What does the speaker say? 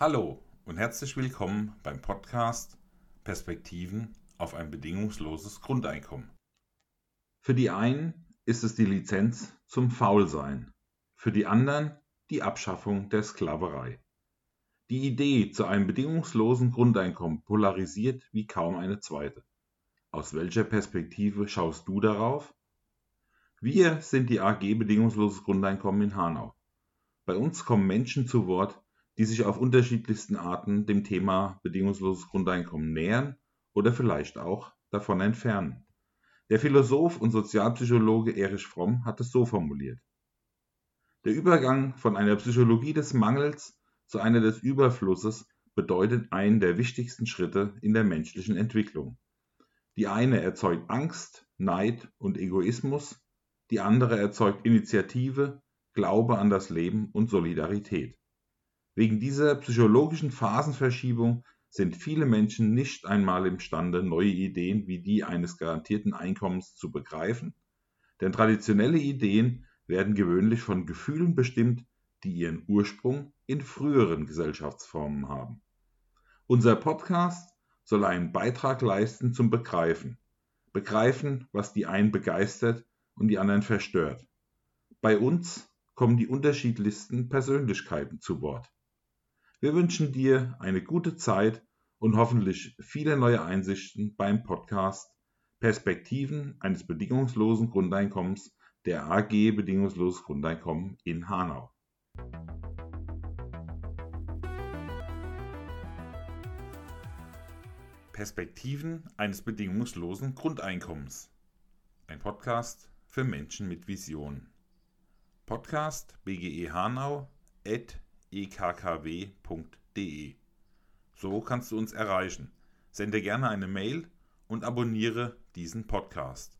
Hallo und herzlich willkommen beim Podcast Perspektiven auf ein bedingungsloses Grundeinkommen. Für die einen ist es die Lizenz zum Faulsein, für die anderen die Abschaffung der Sklaverei. Die Idee zu einem bedingungslosen Grundeinkommen polarisiert wie kaum eine zweite. Aus welcher Perspektive schaust du darauf? Wir sind die AG Bedingungsloses Grundeinkommen in Hanau. Bei uns kommen Menschen zu Wort, die sich auf unterschiedlichsten Arten dem Thema bedingungsloses Grundeinkommen nähern oder vielleicht auch davon entfernen. Der Philosoph und Sozialpsychologe Erich Fromm hat es so formuliert. Der Übergang von einer Psychologie des Mangels zu einer des Überflusses bedeutet einen der wichtigsten Schritte in der menschlichen Entwicklung. Die eine erzeugt Angst, Neid und Egoismus, die andere erzeugt Initiative, Glaube an das Leben und Solidarität. Wegen dieser psychologischen Phasenverschiebung sind viele Menschen nicht einmal imstande, neue Ideen wie die eines garantierten Einkommens zu begreifen, denn traditionelle Ideen werden gewöhnlich von Gefühlen bestimmt, die ihren Ursprung in früheren Gesellschaftsformen haben. Unser Podcast soll einen Beitrag leisten zum Begreifen. Begreifen, was die einen begeistert und die anderen verstört. Bei uns kommen die unterschiedlichsten Persönlichkeiten zu Wort. Wir wünschen dir eine gute Zeit und hoffentlich viele neue Einsichten beim Podcast Perspektiven eines bedingungslosen Grundeinkommens der AG Bedingungsloses Grundeinkommen in Hanau. Perspektiven eines bedingungslosen Grundeinkommens. Ein Podcast für Menschen mit Vision. Podcast bge Hanau at ekkw.de. So kannst du uns erreichen. Sende gerne eine Mail und abonniere diesen Podcast.